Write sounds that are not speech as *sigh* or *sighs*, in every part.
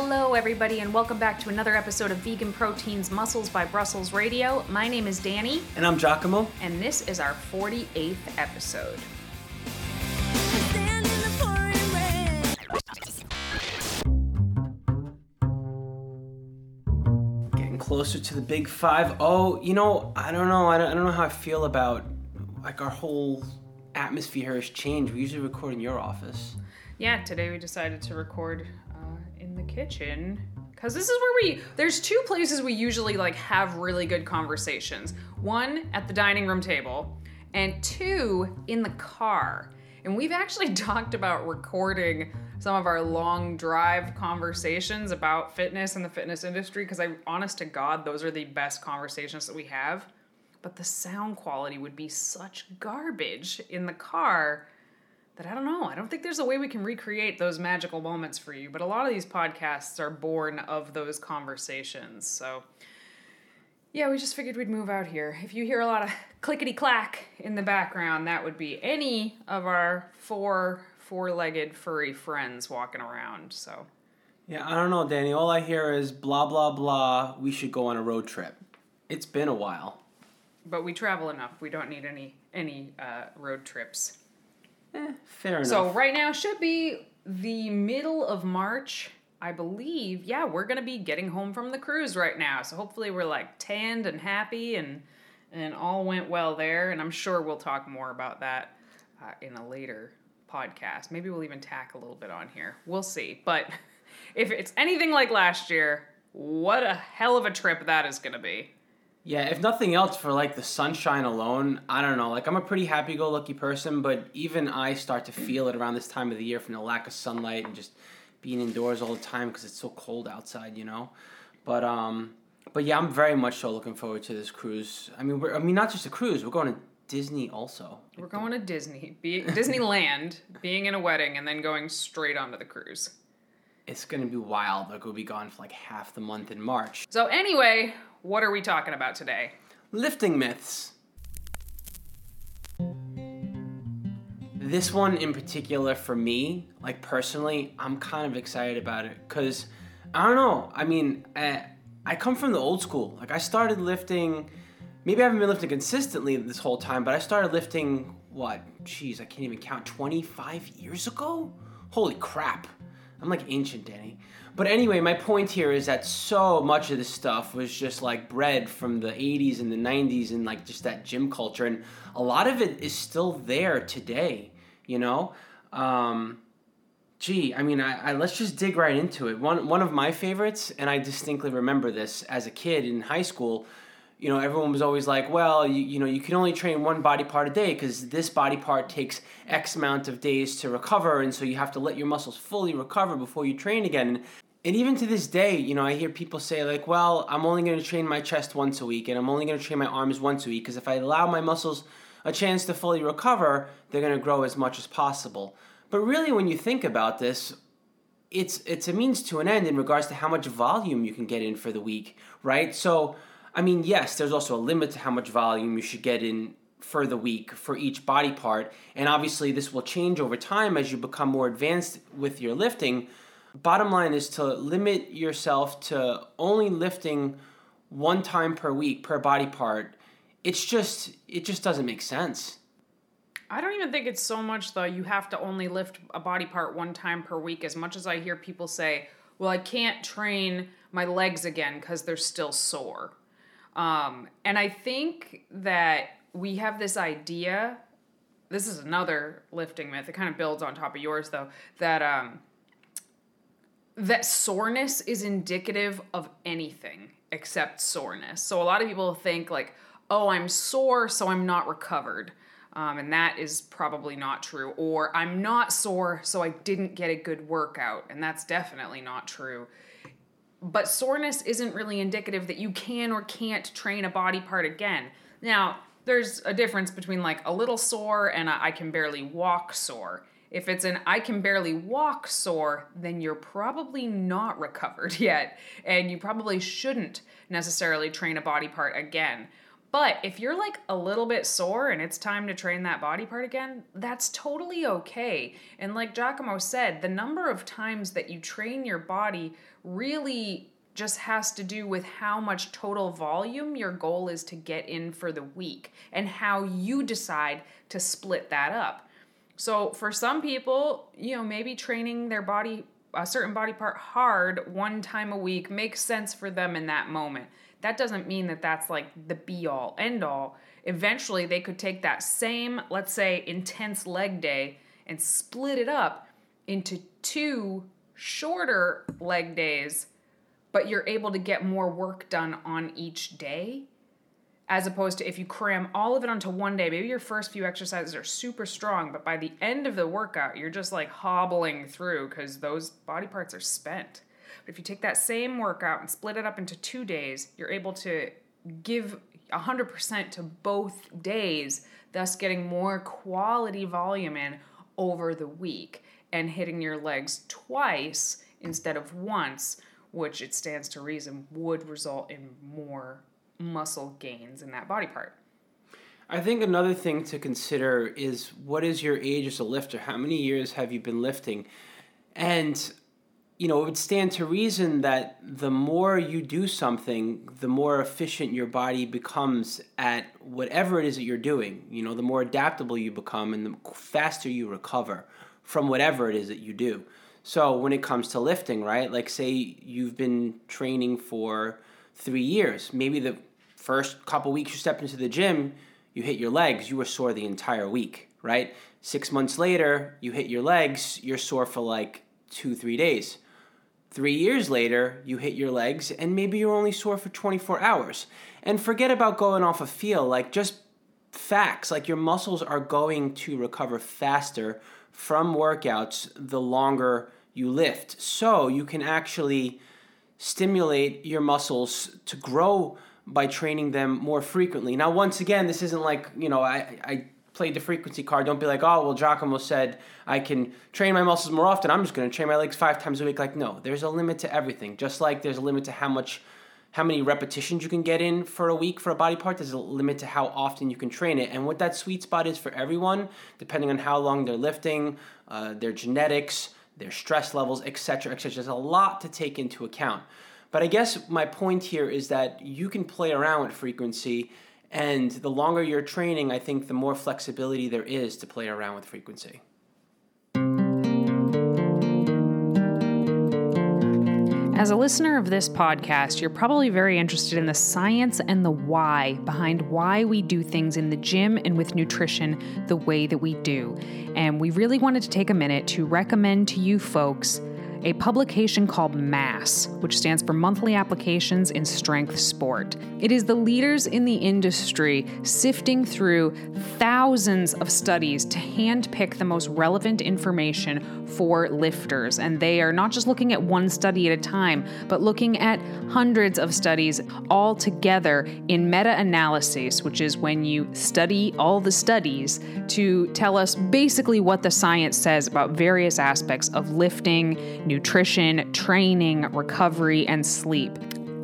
Hello, everybody, and welcome back to another episode of Vegan Proteins Muscles by Brussels Radio. My name is Danny, And I'm Giacomo. and this is our 48th episode. Stand in the pouring rain. Getting closer to the big five. Oh, you know, I don't know. I don't, I don't know how I feel about like our whole atmosphere has changed. We usually record in your office. Yeah, today we decided to record in the kitchen because this is where we. There's two places we usually like have really good conversations. One at the dining room table, and two in the car. And we've actually *laughs* talked about recording some of our long drive conversations about fitness and the fitness industry because I, honest to God, those are the best conversations that we have. But the sound quality would be such garbage in the car that I don't know. I don't think there's a way we can recreate those magical moments for you, but a lot of these podcasts are born of those conversations. So, yeah, we just figured we'd move out here. If you hear a lot of *laughs* clickety clack in the background, that would be any of our four four legged furry friends walking around. So, Yeah, I don't know, Danny. All I hear is blah blah blah. We should go on a road trip. It's been a while. but we travel enough. We don't need any any uh, road trips. Eh, fair enough. So right now should be the middle of March, I believe. Yeah, we're gonna be getting home from the cruise right now. So hopefully we're like tanned and happy and and all went well there. And I'm sure we'll talk more about that uh, in a later podcast. Maybe we'll even tack a little bit on here. We'll see. But *laughs* if it's anything like last year, what a hell of a trip that is gonna be. Yeah, if nothing else, for like the sunshine alone, I don't know. Like, I'm a pretty happy go lucky person, but even I start to feel it around this time of the year from the lack of sunlight and just being indoors all the time because it's so cold outside, you know? But, um, but yeah, I'm very much so looking forward to this cruise. I mean, we're, I mean, not just a cruise, we're going to Disney also. We're going to Disney, be, Disneyland, *laughs* being in a wedding, and then going straight onto the cruise. It's going to be wild. Like, we'll be gone for like half the month in March. So, anyway, what are we talking about today? Lifting myths. This one in particular for me, like personally, I'm kind of excited about it because I don't know. I mean, I, I come from the old school. Like I started lifting. Maybe I haven't been lifting consistently this whole time, but I started lifting what? Jeez, I can't even count. 25 years ago? Holy crap! I'm like ancient, Danny. But anyway, my point here is that so much of this stuff was just like bred from the 80s and the 90s and like just that gym culture. And a lot of it is still there today, you know? Um, gee, I mean, I, I, let's just dig right into it. One, one of my favorites, and I distinctly remember this as a kid in high school, you know, everyone was always like, well, you, you know, you can only train one body part a day because this body part takes X amount of days to recover, and so you have to let your muscles fully recover before you train again. And even to this day, you know, I hear people say, like, well, I'm only going to train my chest once a week, and I'm only going to train my arms once a week because if I allow my muscles a chance to fully recover, they're going to grow as much as possible. But really, when you think about this, it's it's a means to an end in regards to how much volume you can get in for the week, right? So, I mean, yes, there's also a limit to how much volume you should get in for the week for each body part, and obviously this will change over time as you become more advanced with your lifting. Bottom line is to limit yourself to only lifting one time per week per body part. It's just it just doesn't make sense. I don't even think it's so much though you have to only lift a body part one time per week as much as I hear people say, "Well, I can't train my legs again cuz they're still sore." Um, and I think that we have this idea this is another lifting myth. It kind of builds on top of yours though that um that soreness is indicative of anything except soreness. So a lot of people think like, "Oh, I'm sore, so I'm not recovered." Um, and that is probably not true. Or I'm not sore, so I didn't get a good workout. And that's definitely not true. But soreness isn't really indicative that you can or can't train a body part again. Now, there's a difference between like a little sore and a I can barely walk sore. If it's an I can barely walk sore, then you're probably not *laughs* recovered yet, and you probably shouldn't necessarily train a body part again. But if you're like a little bit sore and it's time to train that body part again, that's totally okay. And like Giacomo said, the number of times that you train your body really just has to do with how much total volume your goal is to get in for the week and how you decide to split that up. So for some people, you know, maybe training their body a certain body part hard one time a week makes sense for them in that moment. That doesn't mean that that's like the be all end all. Eventually, they could take that same, let's say, intense leg day and split it up into two shorter leg days, but you're able to get more work done on each day as opposed to if you cram all of it onto one day. Maybe your first few exercises are super strong but by the end of the workout you're just like hobbling through because those body parts are spent. But if you take that same workout and split it up into two days you're able to give 100% to both days thus getting more quality volume in over the week and hitting your legs twice instead of once which it stands to reason would result in more muscle gains in that body part. I think another thing to consider is what is your age as a lifter? How many years have you been lifting? And, you know, it would stand to reason that the more you do something, the more efficient your body becomes at whatever it is that you're doing. You know, the more adaptable you become and the faster you recover from whatever it is that you do. So when it comes to lifting, right? Like, say you've been training for three years, maybe the first couple weeks you stepped into the gym, you hit your legs, you were sore the entire week, right? Six months later, you hit your legs, you're sore for like two, three days. Three years later, you hit your legs, and maybe you're only sore for 24 hours. And forget about going off a feel, like just facts, like your muscles are going to recover faster from workouts the longer you lift. So you can actually stimulate your muscles to grow by training them more frequently. Now, once again, this isn't like, you know, I, I played the frequency card. Don't be like, oh, well, Giacomo said I can train my muscles more often. I'm just going to train my legs five times a week. Like, no, there's a limit to everything. Just like there's a limit to how much, how many repetitions you can get in for a week for a body part. There's a limit to how often you can train it. And what that sweet spot is for everyone, depending on how long they're lifting, uh, their genetics, their stress levels, etc., etc. There's a lot to take into account. But I guess my point here is that you can play around with frequency, and the longer you're training, I think the more flexibility there is to play around with frequency. As a listener of this podcast, you're probably very interested in the science and the why behind why we do things in the gym and with nutrition the way that we do. And we really wanted to take a minute to recommend to you folks a publication called MASS, which stands for Monthly Applications in Strength Sport. It is the leaders in the industry sifting through thousands of studies to handpick the most relevant information for lifters. And they are not just looking at one study at a time, but looking at hundreds of studies all together in meta analysis, which is when you study all the studies to tell us basically what the science says about various aspects of lifting, nutrition, training, recovery, and sleep.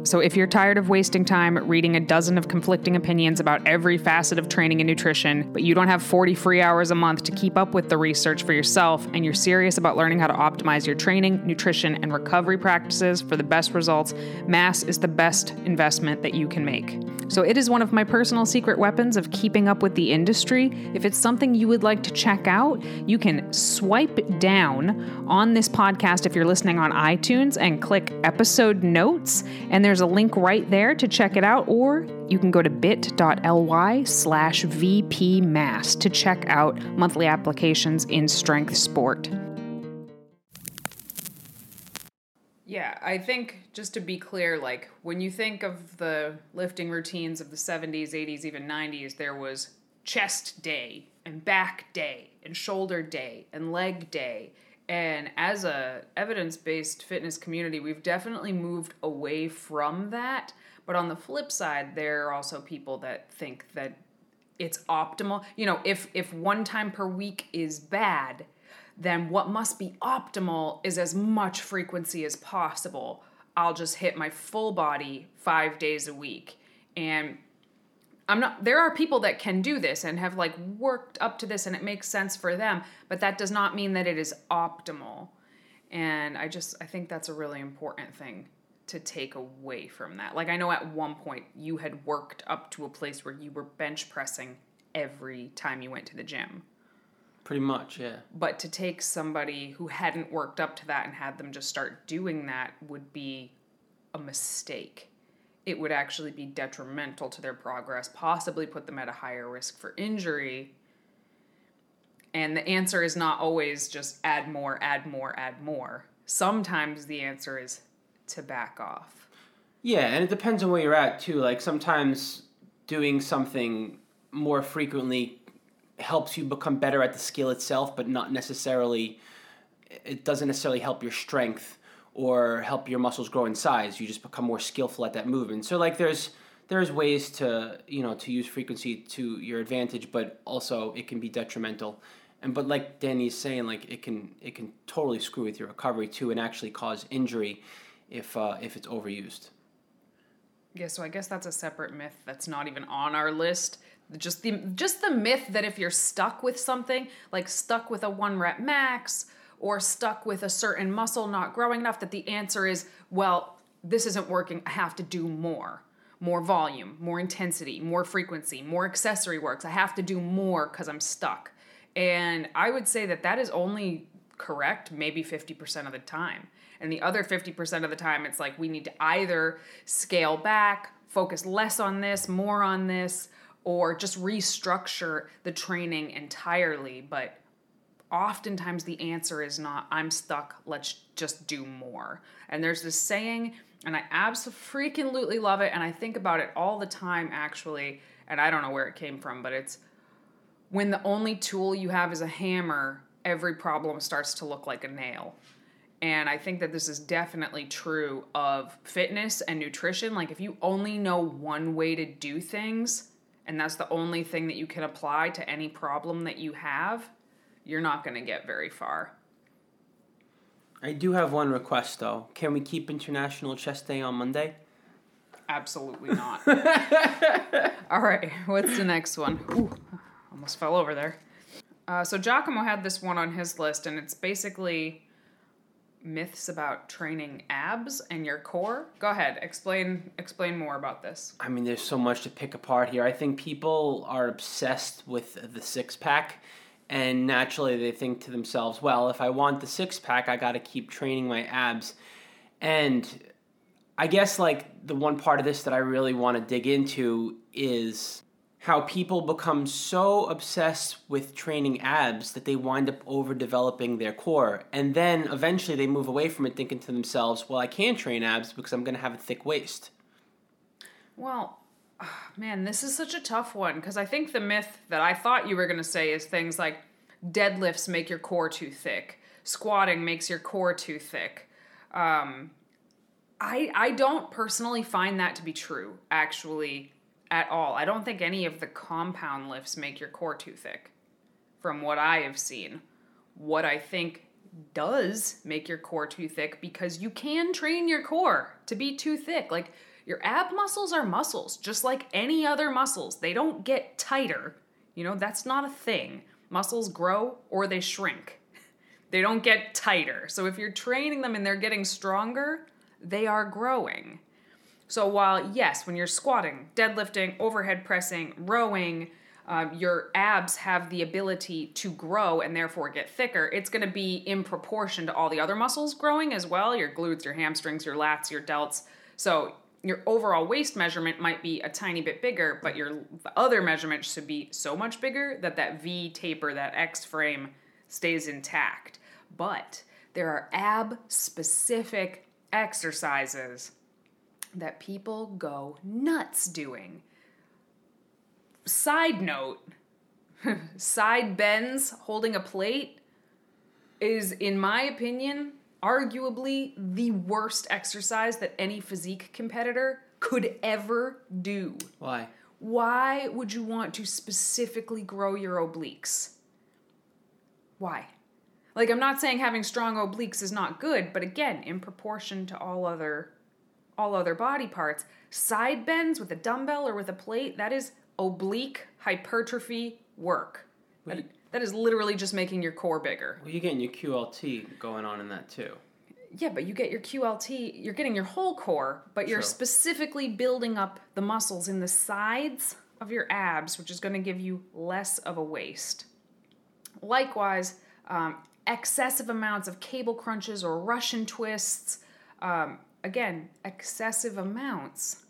So, if you're tired of wasting time reading a dozen of conflicting opinions about every facet of training and nutrition, but you don't have 40 free hours a month to keep up with the research for yourself, and you're serious about learning how to optimize your training, nutrition, and recovery practices for the best results, MASS is the best investment that you can make. So, it is one of my personal secret weapons of keeping up with the industry. If it's something you would like to check out, you can swipe down on this podcast if you're listening on iTunes and click episode notes, and there's a link right there to check it out, or you can go to bit.ly slash vpmass to check out monthly applications in strength sport. Yeah, I think just to be clear, like when you think of the lifting routines of the 70s, 80s, even 90s, there was chest day and back day and shoulder day and leg day. And as a evidence-based fitness community, we've definitely moved away from that. But on the flip side, there are also people that think that it's optimal. You know, if if one time per week is bad, then what must be optimal is as much frequency as possible. I'll just hit my full body 5 days a week. And I'm not there are people that can do this and have like worked up to this and it makes sense for them, but that does not mean that it is optimal. And I just I think that's a really important thing to take away from that. Like I know at one point you had worked up to a place where you were bench pressing every time you went to the gym. Pretty much, yeah. But to take somebody who hadn't worked up to that and had them just start doing that would be a mistake. It would actually be detrimental to their progress, possibly put them at a higher risk for injury. And the answer is not always just add more, add more, add more. Sometimes the answer is to back off. Yeah, and it depends on where you're at too. Like sometimes doing something more frequently helps you become better at the skill itself, but not necessarily it doesn't necessarily help your strength or help your muscles grow in size. You just become more skillful at that movement. So like there's there's ways to, you know, to use frequency to your advantage, but also it can be detrimental. And but like Danny's saying, like it can it can totally screw with your recovery too and actually cause injury if uh, if it's overused. Yeah, so I guess that's a separate myth that's not even on our list. Just the just the myth that if you're stuck with something, like stuck with a one rep max or stuck with a certain muscle not growing enough, that the answer is, well, this isn't working. I have to do more. More volume, more intensity, more frequency, more accessory works. I have to do more because I'm stuck. And I would say that that is only correct maybe 50% of the time. And the other 50% of the time, it's like we need to either scale back, focus less on this, more on this, or just restructure the training entirely. But oftentimes the answer is not, I'm stuck, let's just do more. And there's this saying, and I absolutely love it, and I think about it all the time actually, and I don't know where it came from, but it's when the only tool you have is a hammer, every problem starts to look like a nail. And I think that this is definitely true of fitness and nutrition. Like, if you only know one way to do things, and that's the only thing that you can apply to any problem that you have, you're not going to get very far. I do have one request though. Can we keep International Chest Day on Monday? Absolutely not. *laughs* All right, what's the next one? Ooh, almost fell over there. Uh, so Giacomo had this one on his list, and it's basically myths about training abs and your core. Go ahead, explain explain more about this. I mean, there's so much to pick apart here. I think people are obsessed with the six pack, and naturally they think to themselves, well, if I want the six pack, I got to keep training my abs. And I guess, like, the one part of this that I really want to dig into is how people become so obsessed with training abs that they wind up overdeveloping their core. And then eventually they move away from it thinking to themselves, well, I can train abs because I'm going to have a thick waist. Well, ah, man, this is such a tough one because I think the myth that I thought you were going to say is things like deadlifts make your core too thick, squatting makes your core too thick. Um, I I don't personally find that to be true, actually, at all. I don't think any of the compound lifts make your core too thick, from what I have seen. What I think does make your core too thick because you can train your core to be too thick. Like your ab muscles are muscles, just like any other muscles. They don't get tighter. You know, that's not a thing. Muscles grow or they shrink. *laughs* They don't get tighter. So if you're training them and they're getting stronger, they are growing. So while yes, when you're squatting, deadlifting, overhead pressing, rowing, um, your abs have the ability to grow and therefore get thicker. It's going to be in proportion to all the other muscles growing as well your glutes, your hamstrings, your lats, your delts. So your overall waist measurement might be a tiny bit bigger, but your other measurement should be so much bigger that that V taper, that X frame, stays intact. But there are ab specific exercises that people go nuts doing. Side note *laughs* side bends holding a plate is, in my opinion, arguably the worst exercise that any physique competitor could ever do. Why? Why would you want to specifically grow your obliques? Why? Like, I'm not saying having strong obliques is not good, but again, in proportion to all other all other body parts, side bends with a dumbbell or with a plate, that is oblique hypertrophy work. That, that is literally just making your core bigger. Well, you're getting your QLT going on in that too. Yeah, but you get your QLT, you're getting your whole core, but you're True. specifically building up the muscles in the sides of your abs, which is going to give you less of a waist. Likewise, um, excessive amounts of cable crunches or Russian twists, um, again, excessive amounts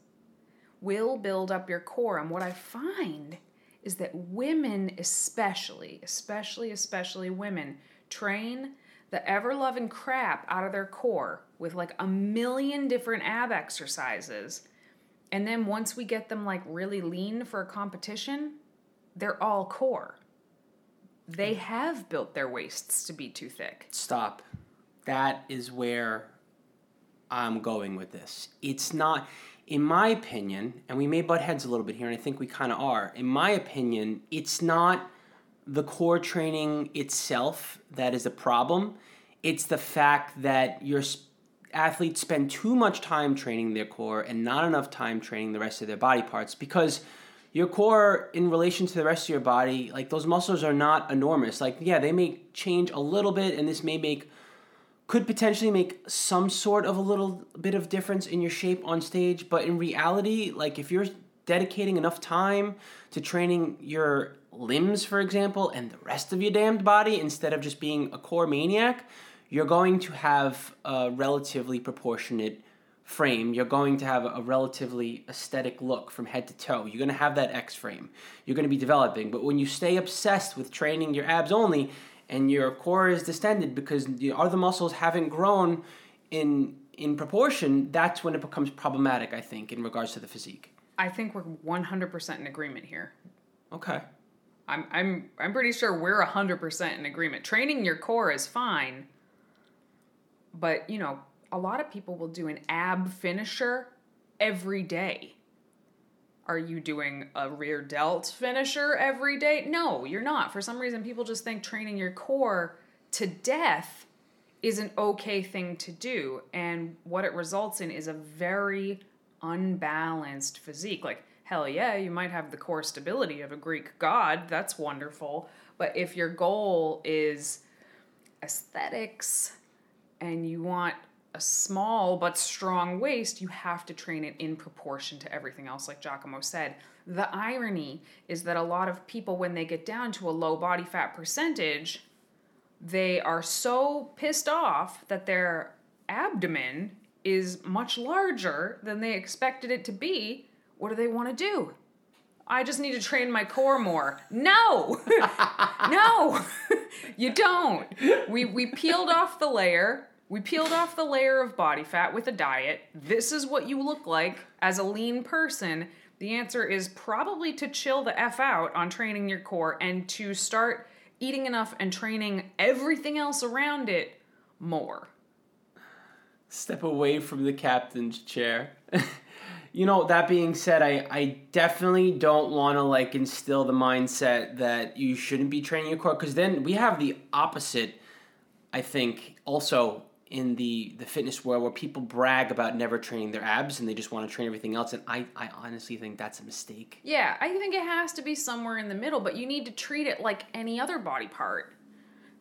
will build up your core. And what I find is that women, especially, especially, especially women, train the ever loving crap out of their core with like a million different ab exercises. And then once we get them like really lean for a competition, they're all core. They mm. have built their waists to be too thick. Stop. That is where I'm going with this. It's not, in my opinion, and we may butt heads a little bit here, and I think we kind of are. In my opinion, it's not the core training itself that is a problem. It's the fact that your athletes spend too much time training their core and not enough time training the rest of their body parts because your core in relation to the rest of your body like those muscles are not enormous like yeah they may change a little bit and this may make could potentially make some sort of a little bit of difference in your shape on stage but in reality like if you're dedicating enough time to training your limbs for example and the rest of your damned body instead of just being a core maniac you're going to have a relatively proportionate frame, you're going to have a relatively aesthetic look from head to toe. You're going to have that X frame. You're going to be developing. But when you stay obsessed with training your abs only and your core is distended because the other muscles haven't grown in in proportion, that's when it becomes problematic, I think, in regards to the physique. I think we're 100% in agreement here. Okay. I'm I'm I'm pretty sure we're 100% in agreement. Training your core is fine. But, you know, a lot of people will do an ab finisher every day. Are you doing a rear delt finisher every day? No, you're not. For some reason people just think training your core to death is an okay thing to do and what it results in is a very unbalanced physique like hell yeah you might have the core stability of a greek god that's wonderful but if your goal is aesthetics and you want a small but strong waist, you have to train it in proportion to everything else, like Giacomo said. The irony is that a lot of people, when they get down to a low body fat percentage, they are so pissed off that their abdomen is much larger than they expected it to be. What do they want to do? I just need to train my core more. No, *laughs* no, *laughs* you don't. We we peeled off the layer. We peeled off the layer of body fat with a diet. This is what you look like as a lean person. The answer is probably to chill the f out on training your core and to start eating enough and training everything else around it more. step away from the captain's chair. *laughs* you know, that being said, I, I definitely don't want to like instill the mindset that you shouldn't be training your core because then we have the opposite, I think, also in the, the fitness world where people brag about never training their abs and they just want to train everything else. And I, I honestly think that's a mistake. Yeah, I think it has to be somewhere in the middle, but you need to treat it like any other body part.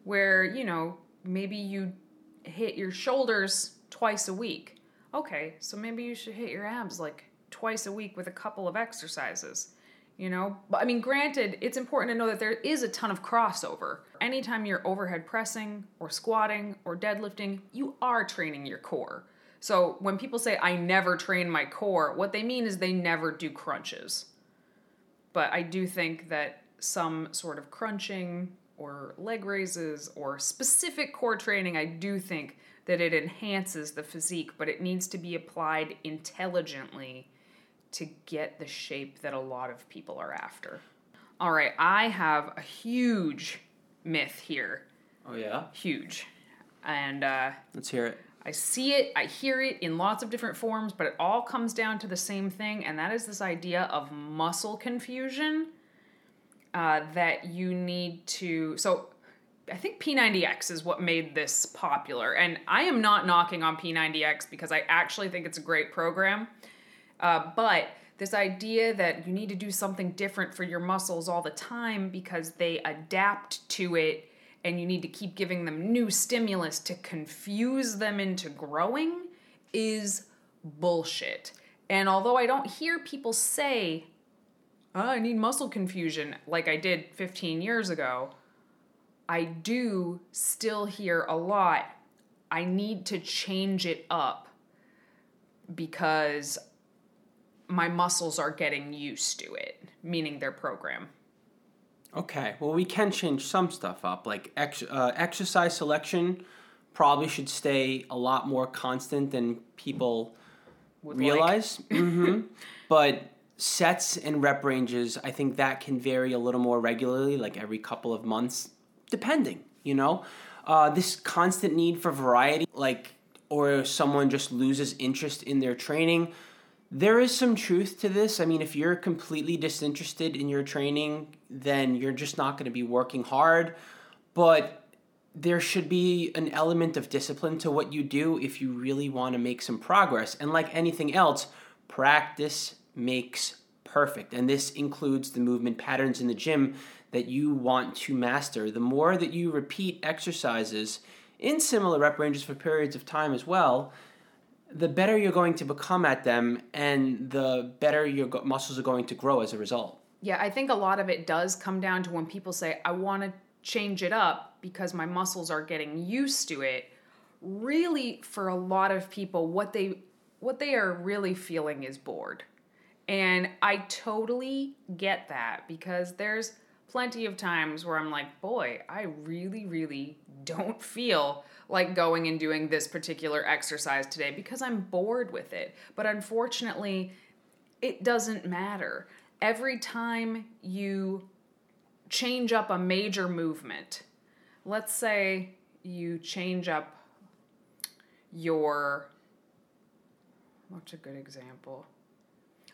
Where, you know, maybe you hit your shoulders twice a week. Okay, so maybe you should hit your abs like twice a week with a couple of exercises. You know, but I mean, granted, it's important to know that there is a ton of crossover. Anytime you're overhead pressing or squatting or deadlifting, you are training your core. So when people say, I never train my core, what they mean is they never do crunches but I do think that some sort of crunching or leg raises or specific core training, I do think that it enhances the physique, but it needs to be applied intelligently to get the shape that a lot of people are after. All right, I have a huge myth here. Oh, yeah? Huge. And uh, Let's hear it. I see it, I hear it in lots of different forms, but it all comes down to the same thing, and that is this idea of muscle confusion. Uh, that you need to. So, I think P90X is what made this popular, and I am not knocking on P90X because I actually think it's a great program. Uh, but this idea that you need to do something different for your muscles all the time because they adapt to it and you need to keep giving them new stimulus to confuse them into growing is bullshit. And although I don't hear people say, oh, I need muscle confusion like I did 15 years ago, I do still hear a lot. I need to change it up because my muscles are getting used to it, meaning their program. Okay, well, we can change some stuff up. Like ex- uh, exercise selection probably should stay a lot more constant than people Would realize. *laughs* hmm But sets and rep ranges, I think that can vary a little more regularly, like every couple of months, depending, you know? Uh, this constant need for variety, like, or someone just loses interest in their training. There is some truth to this. I mean, if you're completely disinterested in your training, then you're just not going to be working hard. But there should be an element of discipline to what you do if you really want to make some progress. And like anything else, practice makes perfect. And this includes the movement patterns in the gym that you want to master. The more that you repeat exercises in similar rep ranges for periods of time as well, the better you're going to become at them and the better your go- muscles are going to grow as a result. Yeah, I think a lot of it does come down to when people say, I want to change it up because my muscles are getting used to it. Really, for a lot of people, what they what they are really feeling is bored. And I totally get that because there's plenty of times where I'm like, boy, I really, really don't feel like going and doing this particular exercise today because I'm bored with it. But unfortunately, it doesn't matter. Every time you change up a major movement, let's say you change up your what's a good example?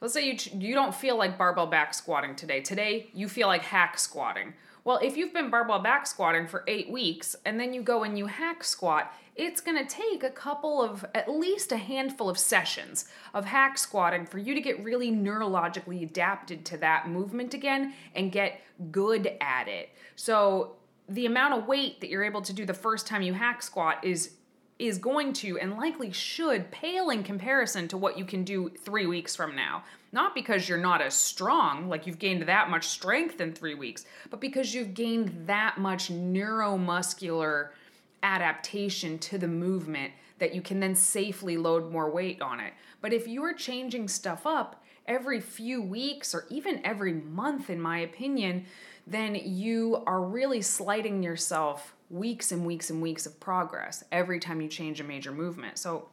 Let's say you you don't feel like barbell back squatting today. Today you feel like hack squatting. Well, if you've been barbell back squatting for 8 weeks and then you go and you hack squat, it's going to take a couple of at least a handful of sessions of hack squatting for you to get really neurologically adapted to that movement again and get good at it. So, the amount of weight that you're able to do the first time you hack squat is is going to and likely should pale in comparison to what you can do three weeks from now. Not because you're not as strong, like you've gained that much strength in three weeks, but because you've gained that much neuromuscular adaptation to the movement that you can then safely load more weight on it. But if you're changing stuff up every few weeks or even every month, in my opinion, then you are really slighting yourself weeks and weeks and weeks of progress every time you change a major movement. So,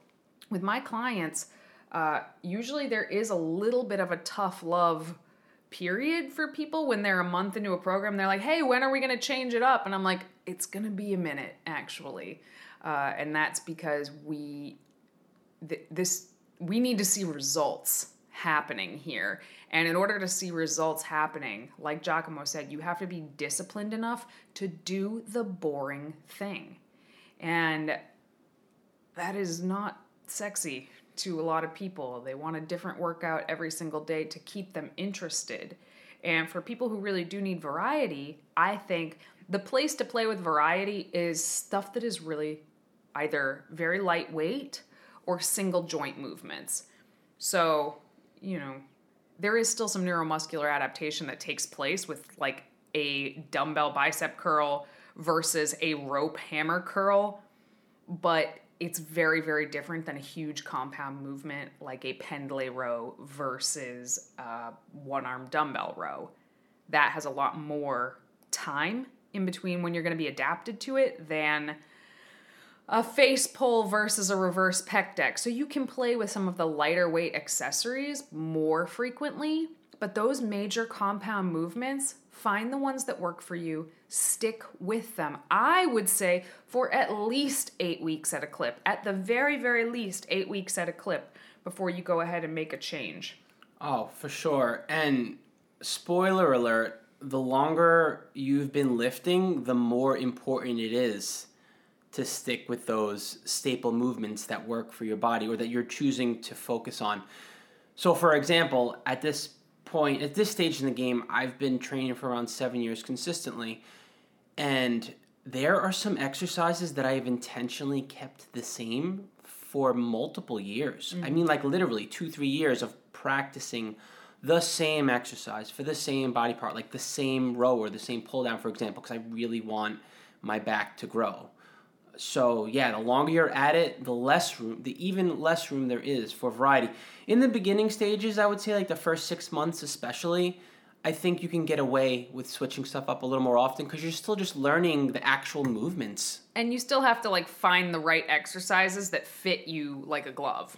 with my clients, uh, usually there is a little bit of a tough love period for people when they're a month into a program. They're like, hey, when are we going to change it up? And I'm like, it's going to be a minute, actually. Uh, and that's because we, th- this, we need to see results happening here. And in order to see results happening, like Giacomo said, you have to be disciplined enough to do the boring thing. And that is not sexy to a lot of people. They want a different workout every single day to keep them interested. And for people who really do need variety, I think the place to play with variety is stuff that is really either very lightweight or single joint movements. So, you know, there is still some neuromuscular adaptation that takes place with like a dumbbell bicep curl versus a rope hammer curl, but it's very, very different than a huge compound movement like a pendlay row versus a one arm dumbbell row. That has a lot more time in between when you're going to be adapted to it than a face pull versus a reverse pec deck. So you can play with some of the lighter weight accessories more frequently, but those major compound movements, find the ones that work for you, stick with them. I would say for at least eight weeks at a clip, at the very, very least, eight weeks at a clip before you go ahead and make a change. Oh, for sure. And spoiler alert, the longer you've been lifting, the more important it is to stick with those staple movements that work for your body or that you're choosing to focus on. So, for example, at this point, at this stage in the game, I've been training for around seven years consistently, and there are some exercises that I have intentionally kept the same for multiple years. I mean, mm-hmm. like literally two, three years of practicing the same exercise for the same body part, like the same row or the same pull down, for example, because I really want my back to grow. So yeah, the longer you're at it, the less room, the even less room there is for variety. In the beginning stages, I would say like the first six months, especially, I think you can get away with switching stuff up a little more often because you're still just learning the actual movements. And you still have to like find the right exercises that fit you like a glove.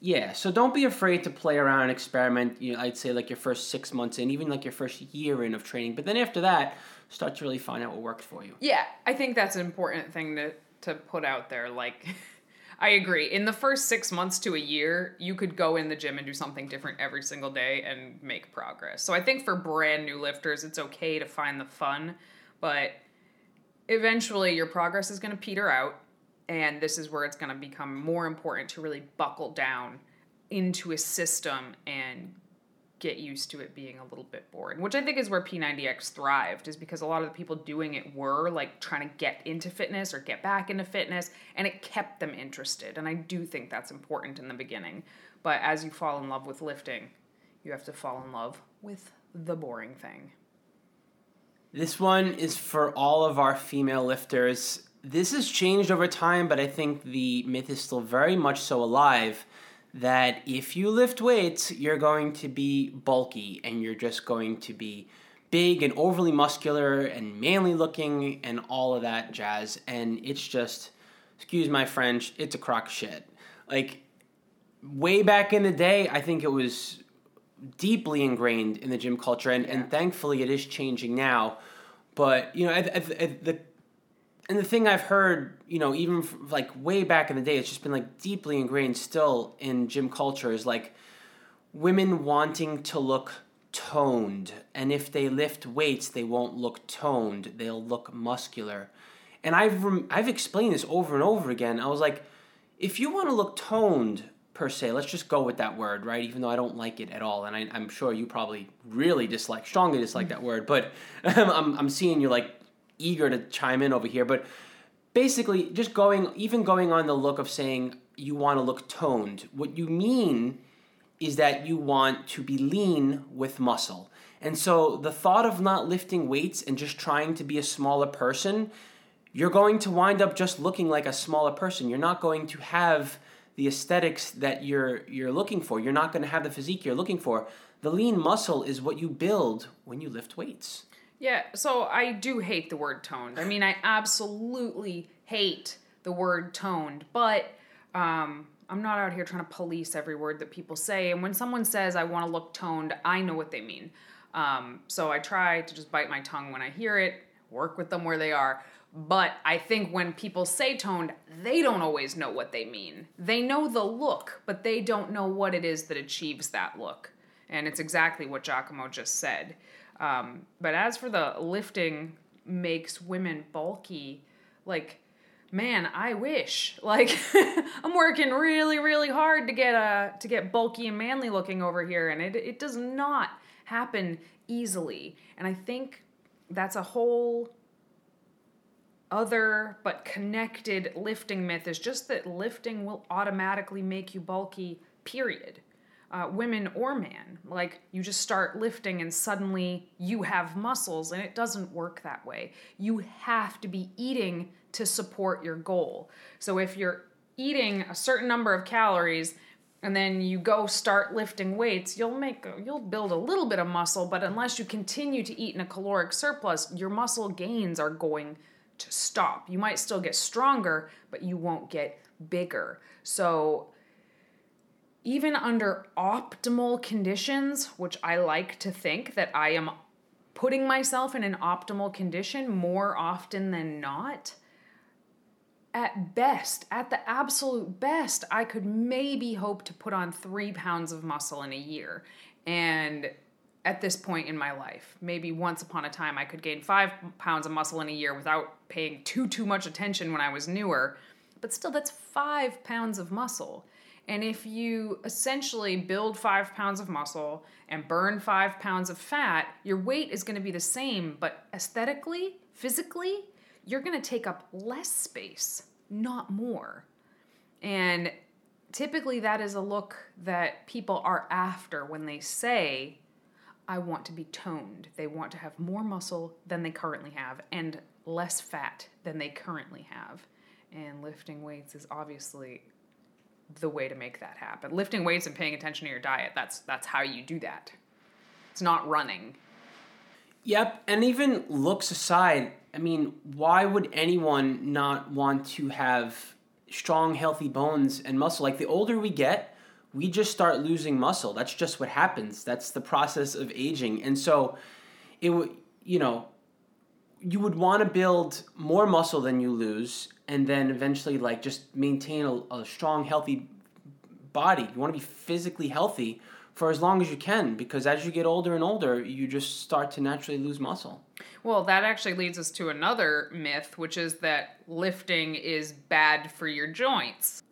Yeah, so don't be afraid to play around and experiment. You know, I'd say like your first six months in, even like your first year in of training. But then after that, start to really find out what works for you. Yeah, I think that's an important thing to to put out there. Like, *laughs* I agree. In the first six months to a year, you could go in the gym and do something different every single day and make progress. So I think for brand new lifters, it's okay to find the fun, but eventually your progress is going to peter out, and this is where it's going to become more important to really buckle down into a system and get used to it being a little bit boring, which I think is where P90X thrived, is because a lot of the people doing it were like trying to get into fitness or get back into fitness, and it kept them interested. And I do think that's important in the beginning. But as you fall in love with lifting, you have to fall in love with the boring thing. This one is for all of our female lifters. This has changed over time, but I think the myth is still very much so alive that if you lift weights, you're going to be bulky and you're just going to be big and overly muscular and manly looking and all of that jazz. And it's just, excuse my French, it's a crock of shit. Like, way back in the day, I think it was deeply ingrained in the gym culture, and, Yeah. and thankfully it is changing now. But you know, the and the thing I've heard, you know, even f like way back in the day, it's just been like deeply ingrained still in gym culture is like women wanting to look toned, and if they lift weights, they won't look toned; they'll look muscular. And I've rem- I've explained this over and over again. I was like, if you want to look toned per se, let's just go with that word, right? Even though I don't like it at all, and I, I'm sure you probably really dislike, strongly dislike mm. that word, but *laughs* I'm I'm seeing you like eager to chime in over here, but basically just going even going on the look of saying you want to look toned what you mean is that you want to be lean with muscle. And so the thought of not lifting weights and just trying to be a smaller person you're going to wind up just looking like a smaller person. You're not going to have the aesthetics that you're you're looking for. You're not going to have the physique you're looking for. The lean muscle is what you build when you lift weights Yeah, so I do hate the word toned. I mean, I absolutely hate the word toned, but um, I'm not out here trying to police every word that people say. And when someone says I want to look toned, I know what they mean. Um, so I try to just bite my tongue when I hear it, work with them where they are. But I think when people say toned, they don't always know what they mean. They know the look, but they don't know what it is that achieves that look. And it's exactly what Giacomo just said. Um, but as for the lifting makes women bulky, like, man, I wish. *laughs* Like, I'm working really, really hard to get uh, to get bulky and manly looking over here, and it it does not happen easily. And I think that's a whole other but connected lifting myth is just that lifting will automatically make you bulky, period. Uh, women or man. Like, you just start lifting and suddenly you have muscles, and it doesn't work that way. You have to be eating to support your goal. So, if you're eating a certain number of calories and then you go start lifting weights, you'll make you'll build a little bit of muscle, but unless you continue to eat in a caloric surplus, your muscle gains are going to stop. You might still get stronger, but you won't get bigger. So even under optimal conditions, which I like to think that I am putting myself in an optimal condition more often than not, at best, at the absolute best, I could maybe hope to put on three pounds of muscle in a year. And at this point in my life, maybe once upon a time, I could gain five pounds of muscle in a year without paying too, too much attention when I was newer. But still, that's five pounds of muscle. And if you essentially build five pounds of muscle and burn five pounds of fat, your weight is going to be the same, but aesthetically, physically, you're going to take up less space, not more. And typically, that is a look that people are after when they say, I want to be toned. They want to have more muscle than they currently have and less fat than they currently have. And lifting weights is obviously the way to make that happen. Lifting weights and paying attention to your diet, that's that's how you do that. It's not running. Yep, and even looks aside, I mean, why would anyone not want to have strong, healthy bones and muscle? Like the older we get, we just start losing muscle. That's just what happens. That's the process of aging. And so it would, you know, you would want to build more muscle than you lose and then eventually like just maintain a, a strong, healthy body. You want to be physically healthy for as long as you can because as you get older and older, you just start to naturally lose muscle. Well, that actually leads us to another myth, which is that lifting is bad for your joints.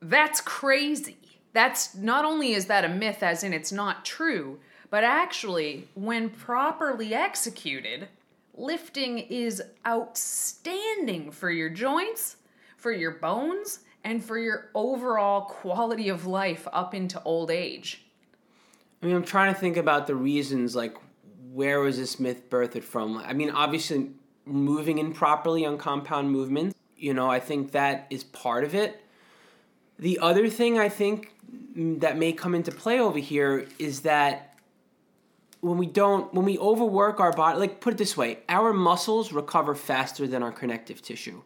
That's crazy. That's not only is that a myth, as in it's not true, but actually, when properly executed, lifting is outstanding for your joints, for your bones, and for your overall quality of life up into old age. I mean, I'm trying to think about the reasons, like, where was this myth birthed from? I mean, obviously, moving improperly on compound movements, you know, I think that is part of it. The other thing I think mm, that may come into play over here is that when we don't, when we overwork our body, like, put it this way, our muscles recover faster than our connective tissue.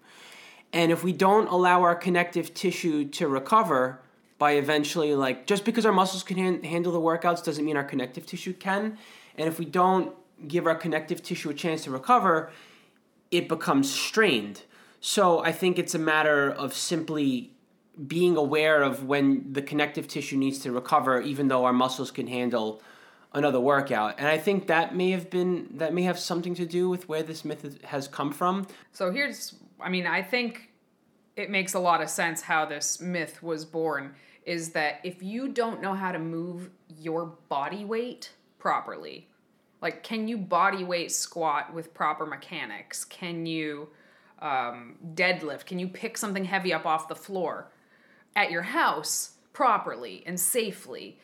And if we don't allow our connective tissue to recover by eventually, like, just because our muscles can han- handle the workouts doesn't mean our connective tissue can. And if we don't give our connective tissue a chance to recover, it becomes strained. So I think it's a matter of simply being aware of when the connective tissue needs to recover, even though our muscles can handle another workout. And I think that may have been that may have something to do with where this myth has come from. So here's, I mean, I think it makes a lot of sense how this myth was born is that if you don't know how to move your body weight properly, like can you body weight squat with proper mechanics? Can you um, deadlift? Can you pick something heavy up off the floor at your house properly and safely?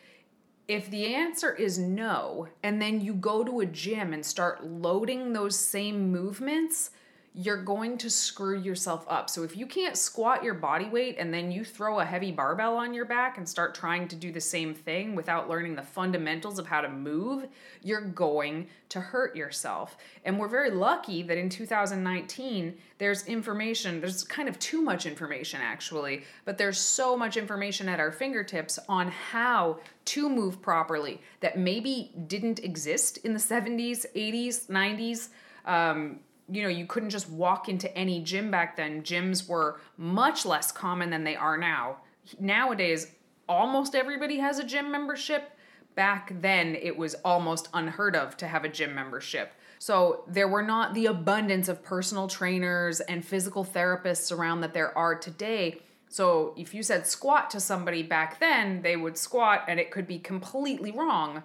If the answer is no, and then you go to a gym and start loading those same movements, you're going to screw yourself up. So if you can't squat your body weight and then you throw a heavy barbell on your back and start trying to do the same thing without learning the fundamentals of how to move, you're going to hurt yourself. And we're very lucky that in 2019 there's information, there's kind of too much information actually, but there's so much information at our fingertips on how to move properly that maybe didn't exist in the 70s, 80s, 90s. Um, you know, you couldn't just walk into any gym back then. Gyms were much less common than they are now. Nowadays, almost everybody has a gym membership. Back then, it was almost unheard of to have a gym membership. So there were not the abundance of personal trainers and physical therapists around that there are today. So if you said squat to somebody back then, they would squat and it could be completely wrong,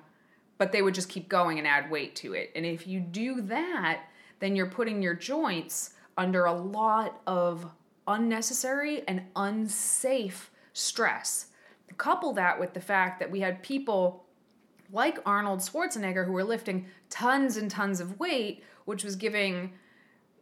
but they would just keep going and add weight to it. And if you do that, then you're putting your joints under a lot of unnecessary and unsafe stress. Couple that with the fact that we had people like Arnold Schwarzenegger who were lifting tons and tons of weight, which was giving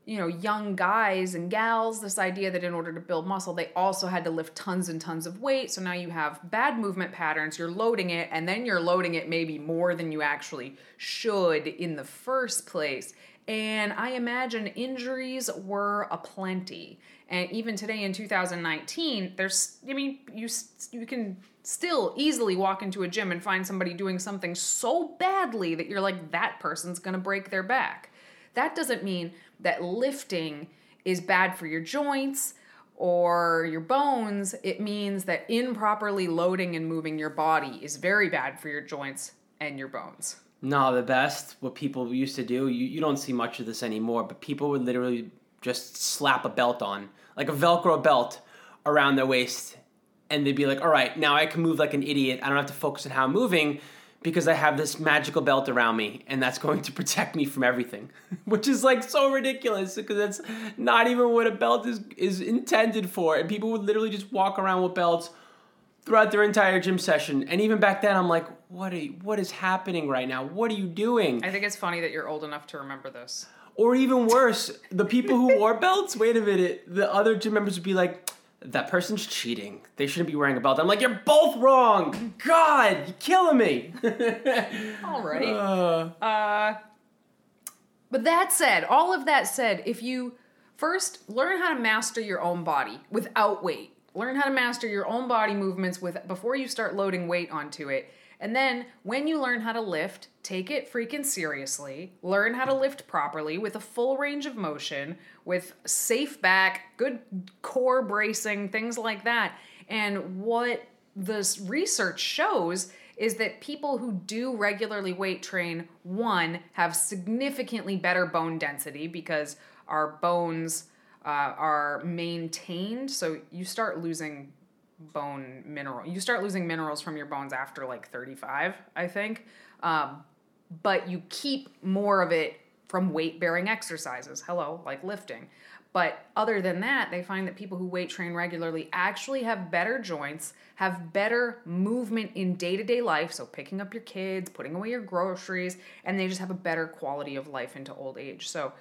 you know young guys and gals this idea that in order to build muscle they also had to lift tons and tons of weight so now you have bad movement patterns you're loading it and then you're loading it maybe more than you actually should in the first place and i imagine injuries were aplenty and even today in 2019 there's i mean you you can still easily walk into a gym and find somebody doing something so badly that you're like that person's to break their back that doesn't mean that lifting is bad for your joints or your bones. It means that improperly loading and moving your body is very bad for your joints and your bones. No, the best, what people used to do, you, you don't see much of this anymore, but people would literally just slap a belt on, like a Velcro belt around their waist, and they'd be like, all right, now I can move like an idiot. I don't have to focus on how I'm moving because I have this magical belt around me and that's going to *laughs* protect me from everything. *laughs* Which is like so ridiculous because that's not even what a belt is is intended for. And people would literally just walk around with belts throughout their entire gym session. And even back then I'm like, what are you, what is happening right now? What are you doing? I think it's funny that you're old enough to remember this. Or even worse, the people who wore *laughs* belts, wait a minute, the other gym members would be like, that person's cheating. They shouldn't be wearing a belt. I'm like, you're both wrong. God, you're killing me. *laughs* All right. Uh, Uh, but that said, all of that said, if you first learn how to master your own body without weight, learn how to master your own body movements with before you start loading weight onto it. And then when you learn how to lift, take it freaking seriously. Learn how to lift properly with a full range of motion, with safe back, good core bracing, things like that. And what this research shows is that people who do regularly weight train, one, have significantly better bone density because our bones uh, are maintained. So you start losing bone mineral. You start losing minerals from your bones after like 35, I think. Um, but you keep more of it from weight bearing exercises. Hello, like lifting. But other than that, they find that people who weight train regularly actually have better joints, have better movement in day to day life. So, picking up your kids, putting away your groceries, and they just have a better quality of life into old age. So,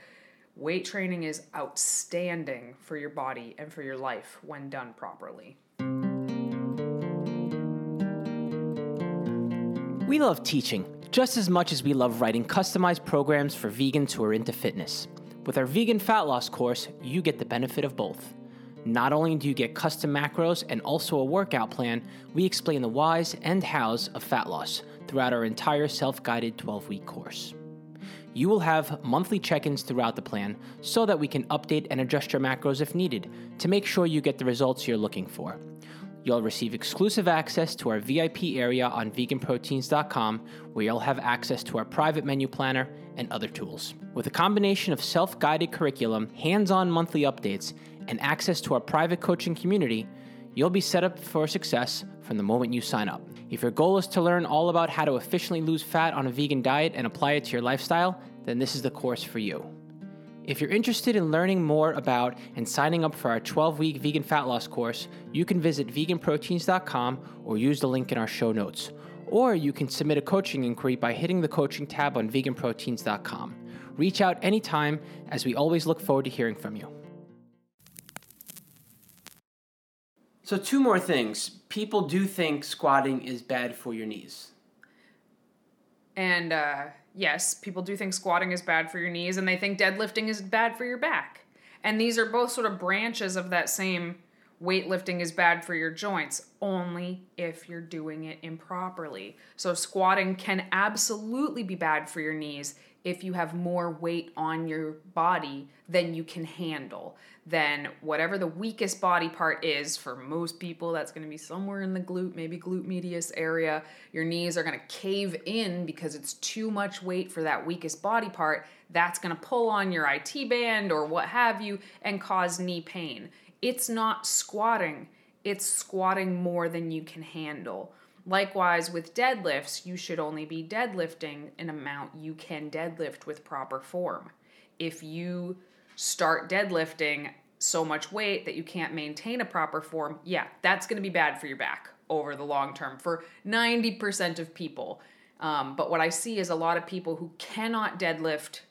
weight training is outstanding for your body and for your life when done properly. We love teaching just as much as we love writing customized programs for vegans who are into fitness. With our vegan fat loss course, you get the benefit of both. Not only do you get custom macros and also a workout plan, we explain the whys and hows of fat loss throughout our entire self guided 12 week course. You will have monthly check ins throughout the plan so that we can update and adjust your macros if needed to make sure you get the results you're looking for. You'll receive exclusive access to our VIP area on veganproteins.com, where you'll have access to our private menu planner and other tools. With a combination of self guided curriculum, hands on monthly updates, and access to our private coaching community, you'll be set up for success from the moment you sign up. If your goal is to learn all about how to efficiently lose fat on a vegan diet and apply it to your lifestyle, then this is the course for you. If you're interested in learning more about and signing up for our 12 week vegan fat loss course, you can visit veganproteins.com or use the link in our show notes. Or you can submit a coaching inquiry by hitting the coaching tab on veganproteins.com. Reach out anytime, as we always look forward to hearing from you. So, two more things. People do think squatting is bad for your knees. And uh, yes, people do think squatting is bad for your knees, and they think deadlifting is bad for your back. And these are both sort of branches of that same weightlifting is bad for your joints, only if you're doing it improperly. So, squatting can absolutely be bad for your knees if you have more weight on your body than you can handle. Then, whatever the weakest body part is for most people, that's to be somewhere in the glute, maybe glute medius area. Your knees are to cave in because it's too much weight for that weakest body part. That's to pull on your IT band or what have you and cause knee pain. It's not squatting, it's squatting more than you can handle. Likewise, with deadlifts, you should only be deadlifting an amount you can deadlift with proper form. If you start deadlifting so much weight that you can't maintain a proper form, yeah, that's going to be bad for your back over the long term for 90% of people. Um, but what I see is a lot of people who cannot deadlift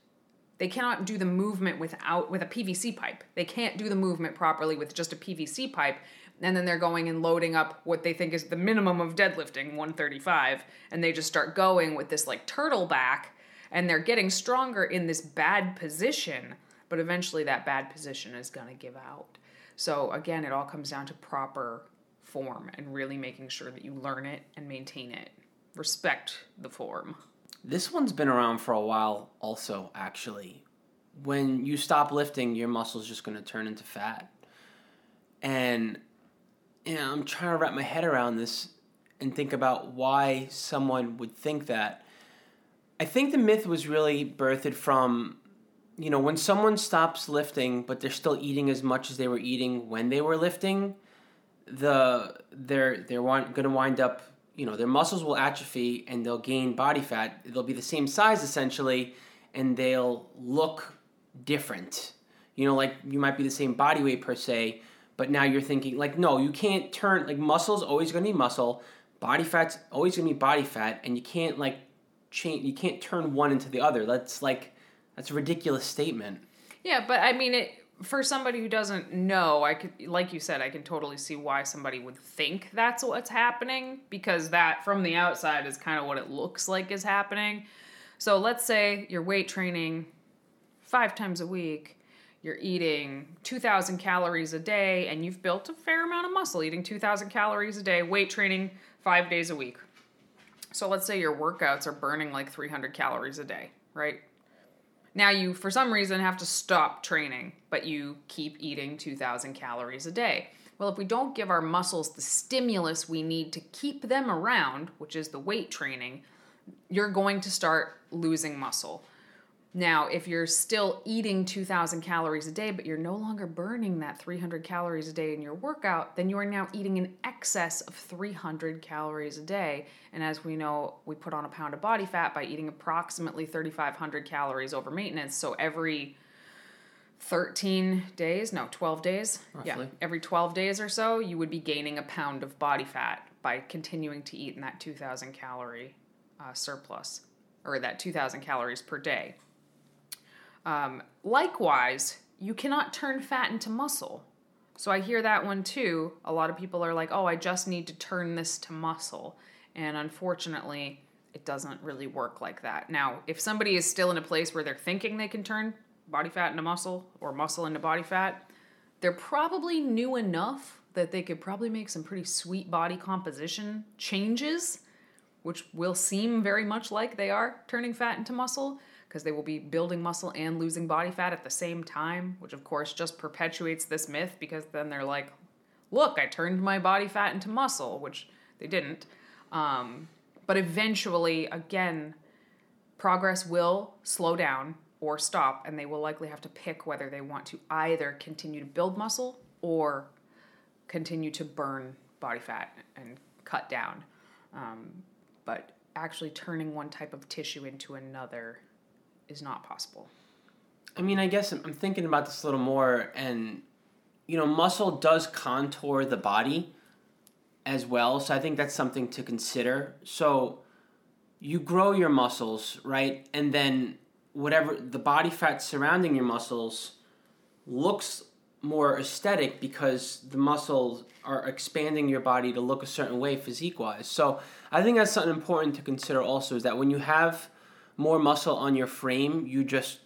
they cannot do the movement without with a PVC pipe. They can't do the movement properly with just a PVC pipe. And then they're going and loading up what they think is the minimum of deadlifting, 135, and they just start going with this like turtle back and they're getting stronger in this bad position, but eventually that bad position is going to give out. So again, it all comes down to proper form and really making sure that you learn it and maintain it. Respect the form. This one's been around for a while, also, actually. When you stop lifting, your muscle's just going to turn into fat. And, know, I'm trying to wrap my head around this and think about why someone would think that. I think the myth was really birthed from, you know, when someone stops lifting, but they're still eating as much as they were eating when they were lifting, the they're they're to wind up you know their muscles will atrophy and they'll gain body fat they'll be the same size essentially and they'll look different you know like you might be the same body weight per se but now you're thinking like no you can't turn like muscle's always to be muscle body fat's always to be body fat and you can't like change you can't turn one into the other that's like that's a ridiculous statement Yeah, but I mean, it for somebody who doesn't know, I could, like you said, I can totally see why somebody would think that's what's happening because that from the outside is kind of what it looks like is happening. So let's say you're weight training five times a week, you're eating 2,000 calories a day, and you've built a fair amount of muscle eating 2,000 calories a day, weight training five days a week. So let's say your workouts are burning like 300 calories a day, right? Now you, for some reason, have to stop training, but you keep eating 2,000 calories a day. Well, if we don't give our muscles the stimulus we need to keep them around, which is the weight training, you're going to start losing muscle. Now, if you're still eating 2,000 calories a day, but you're no longer burning that 300 calories a day in your workout, then you are now eating in excess of 300 calories a day. And as we know, we put on a pound of body fat by eating approximately 3,500 calories over maintenance. So every 13 days, no, 12 days, yeah, every 12 days or so, you would be gaining a pound of body fat by continuing to eat in that 2,000 calorie uh, surplus or that 2,000 calories per day. Um, likewise, you cannot turn fat into muscle. So I hear that one too. A lot of people are like, oh, I just need to turn this to muscle. And unfortunately, it doesn't really work like that. Now, if somebody is still in a place where they're thinking they can turn body fat into muscle or muscle into body fat, they're probably new enough that they could probably make some pretty sweet body composition changes, which will seem very much like they are turning fat into muscle because they will be building muscle and losing body fat at the same time, which of course just perpetuates this myth because then they're like, look, I turned my body fat into muscle, which they didn't. Um, but eventually, again, progress will slow down or stop, and they will likely have to pick whether they want to either continue to build muscle or continue to burn body fat and cut down. Um, but actually, turning one type of tissue into another is not possible. I mean, I guess I'm thinking about this a little more, and you know, muscle does contour the body as well, so I think that's something to consider. So you grow your muscles, right? And then whatever the body fat surrounding your muscles looks more aesthetic because the muscles are expanding your body to look a certain way physique wise. So I think that's something important to consider also is that when you have more muscle on your frame, you just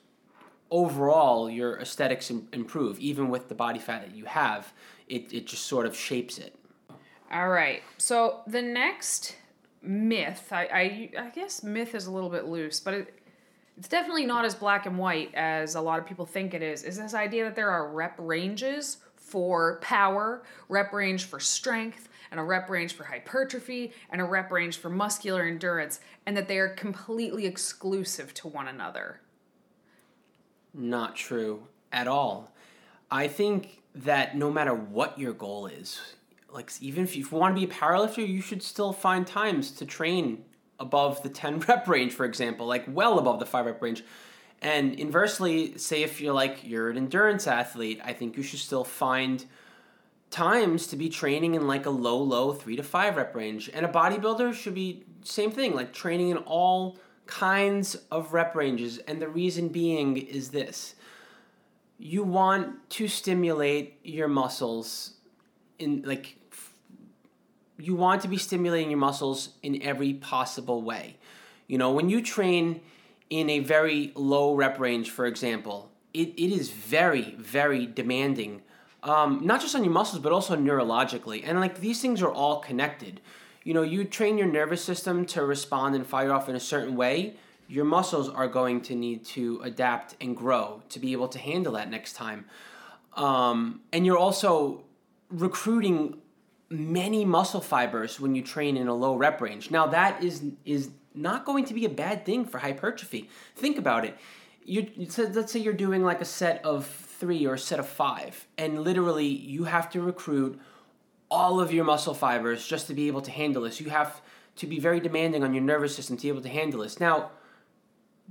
overall your aesthetics im- improve even with the body fat that you have it, it just sort of shapes it All right. So the next myth, I, I, I guess myth is a little bit loose, but it, it's definitely not as black and white as a lot of people think it is. Is this idea that there are rep ranges for power, rep range for strength, and a rep range for hypertrophy, and a rep range for muscular endurance, and that they are completely exclusive to one another. not true at all i think that no matter what your goal is like even if you, want to be a powerlifter you should still find times to train above the 10 *laughs* rep range for example like well above the 5 rep range and inversely say if you're like you're an endurance athlete i think you should still find times to be training in like a low low 3 to 5 rep range and a bodybuilder should be same thing like training in all kinds of rep ranges and the reason being is this. You want to stimulate your muscles in like you want to be stimulating your muscles in every possible way. You know when you train in a very low rep range for example it, it is very very demanding um, not just on your muscles but also neurologically and like these things are all connected you know you train your nervous system to respond and fire off in a certain way your muscles are going to need to adapt and grow to be able to handle that next time um, and you're also recruiting many muscle fibers when you train in a low rep range. Now that is is not going to be a bad thing for hypertrophy. Think about it. You let's say you're doing like a set of 3 or a set of 5 and literally you have to recruit all of your muscle fibers just to be able to handle this. You have to be very demanding on your nervous system to be able to handle this. Now,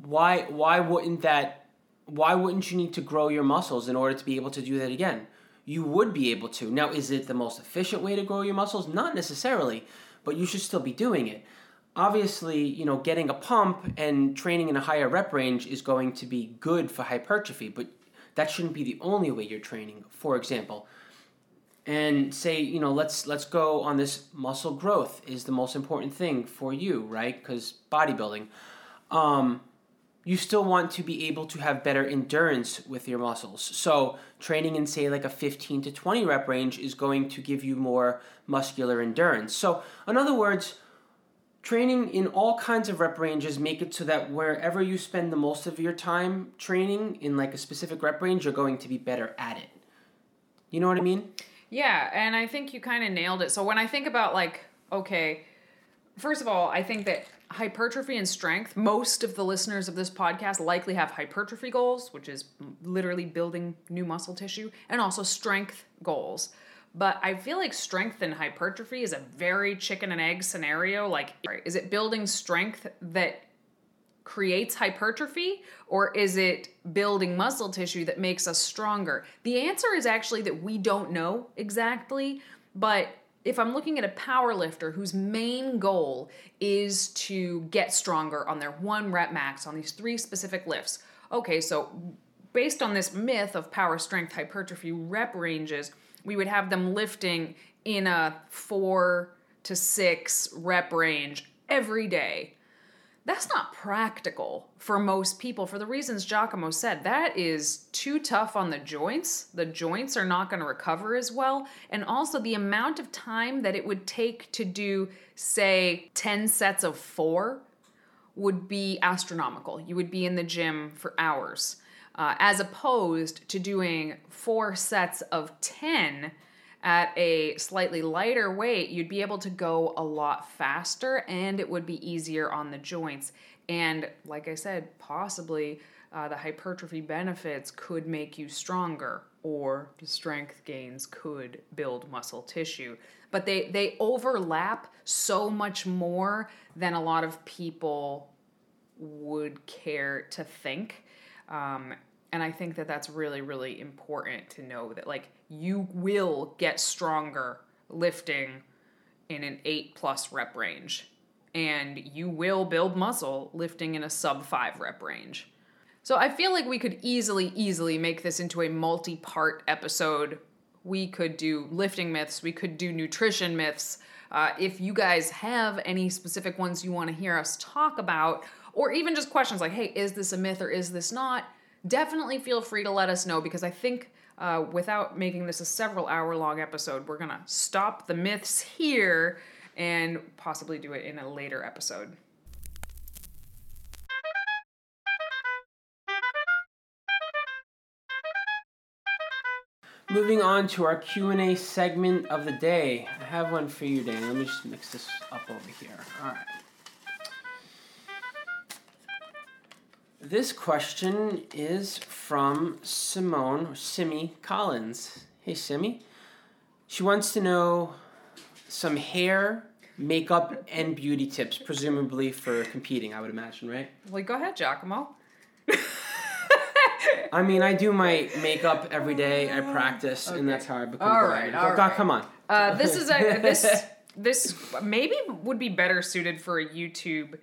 why why wouldn't that why wouldn't you need to grow your muscles in order to be able to do that again? You would be able to. Now, is it the most efficient way to grow your muscles? Not necessarily, but you should still be doing it. Obviously, you know, getting a pump and training in a higher rep range is going to be good for hypertrophy, but that shouldn't be the only way you're training. For example, and say you know let's let's go on this muscle growth is the most important thing for you right? Because bodybuilding um, you still want to be able to have better endurance with your muscles. So training in say like a 15 to 20 rep range is going to give you more muscular endurance. So in other words training in all kinds of rep ranges make it so that wherever you spend the most of your time training in like a specific rep range you're going to be better at it you know what i mean Yeah, and I think you kind of nailed it. So when I think about like, okay, first of all, I think that hypertrophy and strength, most of the listeners of this podcast likely have hypertrophy goals, which is literally building new muscle tissue, and also strength goals. But I feel like strength and hypertrophy is a very chicken and egg scenario. Like, is it building strength that creates hypertrophy or is it building muscle tissue that makes us stronger? The answer is actually that we don't know exactly, but if I'm looking at a power lifter whose main goal is to get stronger on their one rep max on these three specific lifts, okay, so based on this myth of power strength hypertrophy rep ranges, we would have them lifting in a four to six rep range every day that's not practical for most people for the reasons Giacomo said. That is too tough on the joints. The joints are not going to recover as well. And also, the amount of time that it would take to do, say, 10 sets of four would be astronomical. You would be in the gym for hours, uh, as opposed to doing four sets of 10 at a slightly lighter weight, you'd be able to go a lot faster and it would be easier on the joints. And like I said, possibly uh, the hypertrophy benefits could make you stronger, or the strength gains could build muscle tissue. But they, they overlap so much more than a lot of people would care to think. Um, and I think that that's really, really important to know that, like, you will get stronger lifting in an eight plus rep range, and you will build muscle lifting in a sub five rep range. So I feel like we could easily, easily make this into a multi part episode. We could do lifting myths, we could do nutrition myths. Uh, if you guys have any specific ones you want to hear us talk about, or even just questions like, hey, is this a myth or is this not? Definitely feel free to let us know because I think uh, without making this a several hour long episode, we're going to stop the myths here and possibly do it in a later episode. Moving on to our Q&A segment of the day. I have one for you, Dan. Let me just mix this up over here. All right. This question is from Simone, or Simi Collins. Hey, Simi. She wants to know some hair, makeup, and beauty tips, presumably for competing, I would imagine, right? Well, go ahead, Giacomo. *laughs* I mean, I do my makeup every day. I practice, and that's how I become All right, all God, right. come on. Uh, this is a this *laughs* this maybe would be better suited for a YouTube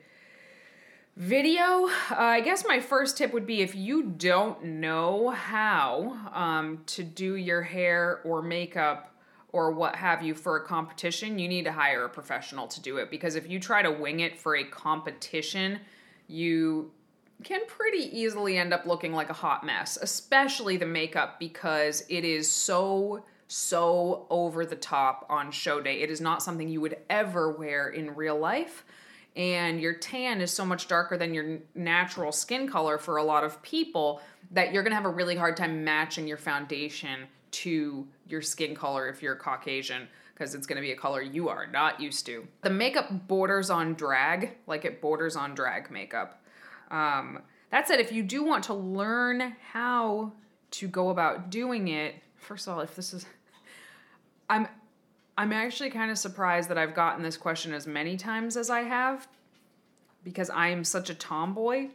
video. Uh, I guess my first tip would be if you don't know how um, to do your hair or makeup or what have you for a competition, you need to hire a professional to do it because if you try to wing it for a competition, you can pretty easily end up looking like a hot mess, especially the makeup because it is so so over the top on show day. It is not something you would ever wear in real life. And your tan is so much darker than your natural skin color for a lot of people that you're gonna have a really hard time matching your foundation to your skin color if you're Caucasian because it's going to be a color you are not used to. The makeup borders on drag, like it borders on drag makeup. Um, that said, if you do want to learn how to go about doing it, first of all, if this is, I'm I'm actually kind of surprised that I've gotten this question as many times as I have because I am such a tomboy,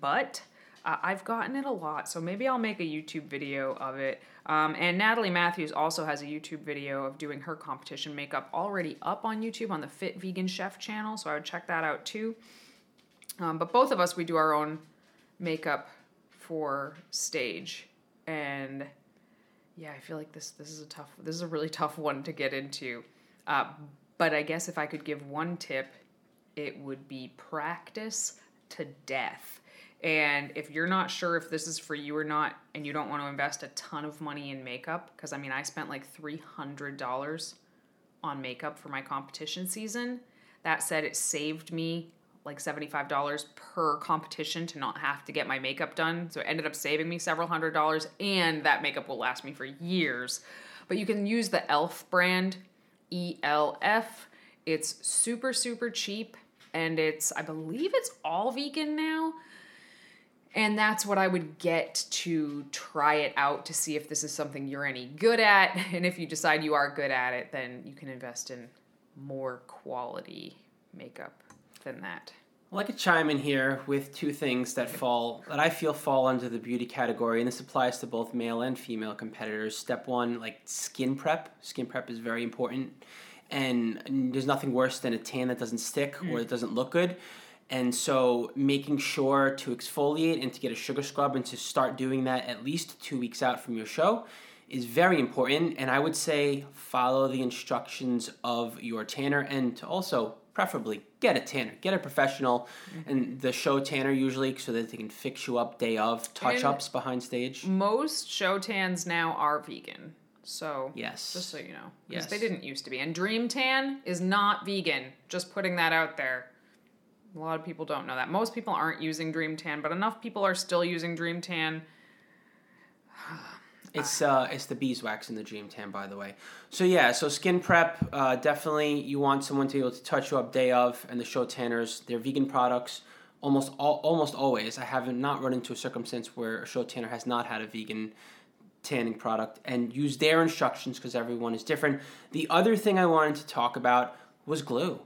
but uh, I've gotten it a lot. So maybe I'll make a YouTube video of it. Um, and Natalie Matthews also has a YouTube video of doing her competition makeup already up on YouTube on the Fit Vegan Chef channel. So I would check that out too. Um, but both of us, we do our own makeup for stage. And yeah, I feel like this this is a tough this is a really tough one to get into. Uh, but I guess if I could give one tip, it would be practice to death. And if you're not sure if this is for you or not, and you don't want to invest a ton of money in makeup, because I mean, I spent like $300 on makeup for my competition season. That said, it saved me like $75 per competition to not have to get my makeup done. So it ended up saving me several hundred dollars, and that makeup will last me for years. But you can use the ELF brand, ELF. It's super, super cheap, and it's, I believe it's all vegan now. And that's what I would get to try it out to see if this is something you're any good at. *laughs* And if you decide you are good at it, then you can invest in more quality makeup than that. Well, I could chime in here with two things that fall that I feel fall under the beauty category, and this applies to both male and female competitors. Step one, like skin prep. Skin prep is very important, and there's nothing worse than a tan that doesn't stick or mm. it doesn't look good. And so, making sure to exfoliate and to get a sugar scrub and to start doing that at least two weeks out from your show is very important. And I would say follow the instructions of your tanner and to also preferably get a tanner, get a professional, mm-hmm. and the show tanner usually so that they can fix you up day of, touch ups behind stage. Most show tans now are vegan. So, Yes. just so you know. Yes. they didn't used to be. And Dream Tan is not vegan. Just putting that out there. A lot of people don't know that. Most people aren't using Dream Tan, but enough people are still using Dream Tan. *sighs* *sighs* *sighs* It's uh, it's the beeswax in the Dream Tan, by the way. So yeah, so skin prep, uh, definitely you want someone to be able to touch you up day of, and the show tanners, they're vegan products. Almost all, almost always, I haven't not run into a circumstance where a show tanner has not had a vegan tanning product, and use their instructions because everyone is different. The other thing I wanted to talk about was glue,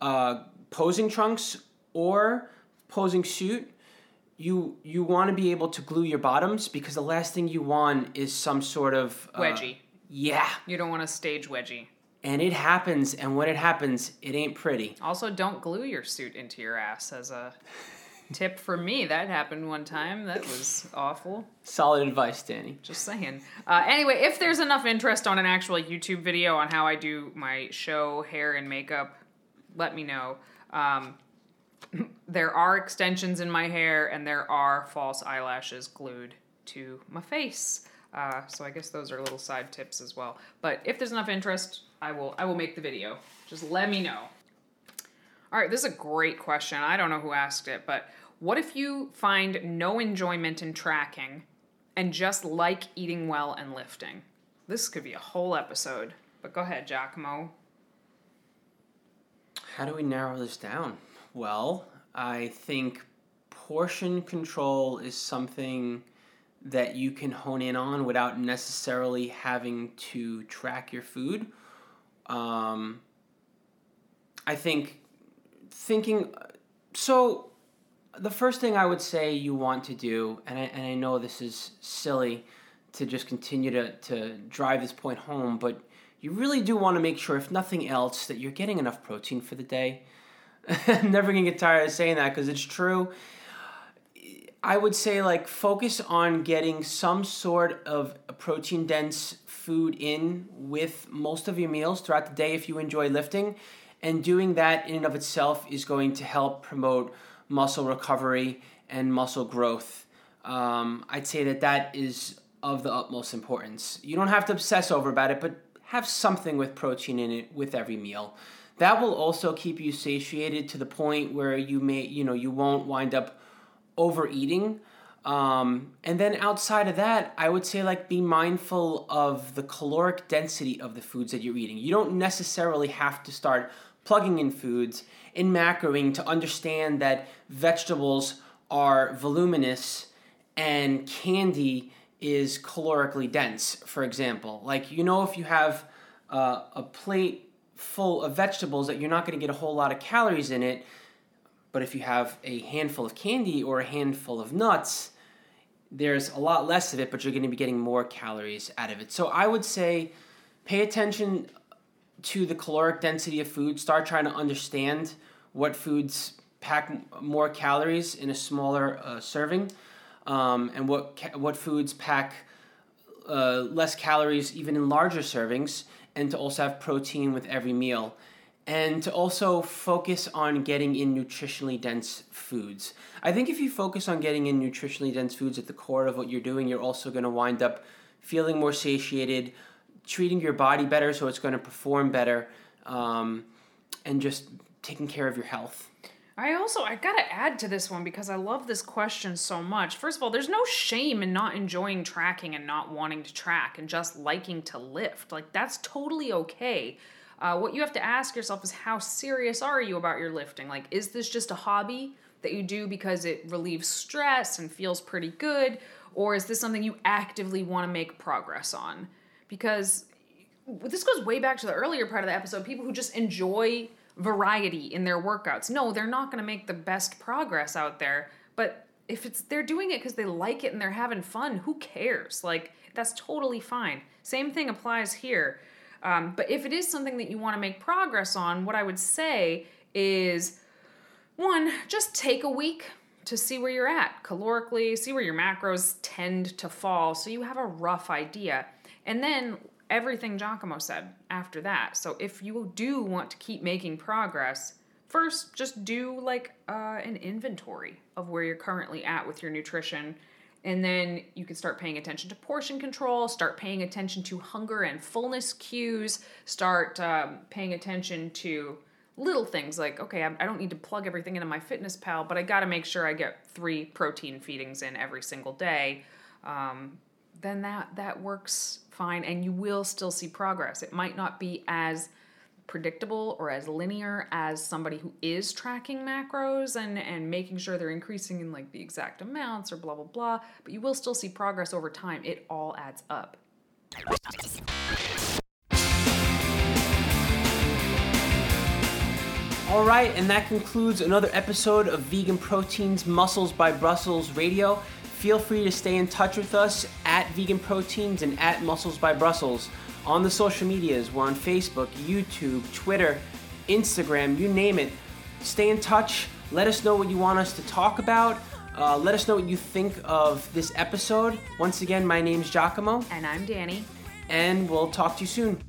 uh, posing trunks or posing suit you you want to be able to glue your bottoms because the last thing you want is some sort of uh, Wedgie. yeah, You don't want a stage wedgie. and it happens, and when it happens, it ain't pretty. Also, don't glue your suit into your ass as a tip for me. That happened one time. That was awful. Solid advice, Danny. Just saying. Uh, anyway, if there's enough interest on an actual YouTube video on how I do my show, hair, and makeup, let me know. Um, there are extensions in my hair, and there are false eyelashes glued to my face. Uh, so I guess those are little side tips as well. But if there's enough interest, I will I will make the video. Just let me know. All right, this is a great question. I don't know who asked it, but what if you find no enjoyment in tracking and just like eating well and lifting? This could be a whole episode. But go ahead, Giacomo. How do we narrow this down? Well, I think portion control is something that you can hone in on without necessarily having to track your food. Um, I think thinking so the first thing I would say you want to do, and I, and I know this is silly to just continue to, to drive this point home, but you really do want to make sure, if nothing else, that you're getting enough protein for the day. I'm *laughs* never gonna get tired of saying that because it's true. I would say like focus on getting some sort of protein dense food in with most of your meals throughout the day if you enjoy lifting. And doing that in and of itself is going to help promote muscle recovery and muscle growth. Um, I'd say that that is of the utmost importance. You don't have to obsess over about it, but have something with protein in it with every meal. That will also keep you satiated to the point where you may, you know, you won't wind up overeating. Um, and then outside of that, I would say like be mindful of the caloric density of the foods that you're eating. You don't necessarily have to start plugging in foods in macroing to understand that vegetables are voluminous and candy is calorically dense, for example. Like, you know, if you have uh, a plate full of vegetables that you're not going to get a whole lot of calories in it. But if you have a handful of candy or a handful of nuts, there's a lot less of it, but you're going to be getting more calories out of it. So I would say pay attention to the caloric density of food. Start trying to understand what foods pack more calories in a smaller uh, serving, um, and what ca- what foods pack uh, less calories even in larger servings, and to also have protein with every meal. And to also focus on getting in nutritionally dense foods. I think if you focus on getting in nutritionally dense foods at the core of what you're doing, you're also going to wind up feeling more satiated, treating your body better so it's going to perform better, um, and just taking care of your health. I also I gotta add to this one because I love this question so much. First of all, there's no shame in not enjoying tracking and not wanting to track and just liking to lift. Like that's totally okay. Uh, what you have to ask yourself is how serious are you about your lifting? Like, is this just a hobby that you do because it relieves stress and feels pretty good, or is this something you actively want to make progress on? Because this goes way back to the earlier part of the episode people who just enjoy variety in their workouts. No they're not going to make the best progress out there but if it's they're doing it because they like it and they're having fun who cares? Like that's totally fine. Same thing applies here. Um, but if it is something that you want to make progress on what i would say is one, just take a week to see where you're at. Calorically, see where your macros tend to fall so you have a rough idea. And then everything Giacomo said after that. So if you do want to keep making progress, first just do like uh, an inventory of where you're currently at with your nutrition. And then you can start paying attention to portion control, start paying attention to hunger and fullness cues, start um, paying attention to little things like okay I, don't need to plug everything into MyFitnessPal but i got to make sure i get three protein feedings in every single day um, then that that works fine and you will still see progress. It might not be as predictable or as linear as somebody who is tracking macros and and making sure they're increasing in like the exact amounts or blah blah blah but you will still see progress over time. It all adds up. All right, and that concludes another episode of Vegan Proteins Muscles by Brussels Radio. Feel free to stay in touch with us at Vegan Proteins and at Muscles by Brussels on the social medias. We're on Facebook, YouTube, Twitter, Instagram, you name it. Stay in touch. Let us know what you want us to talk about. Uh, let us know what you think of this episode. Once again, my name's Giacomo, and i'm danny and we'll talk to you soon.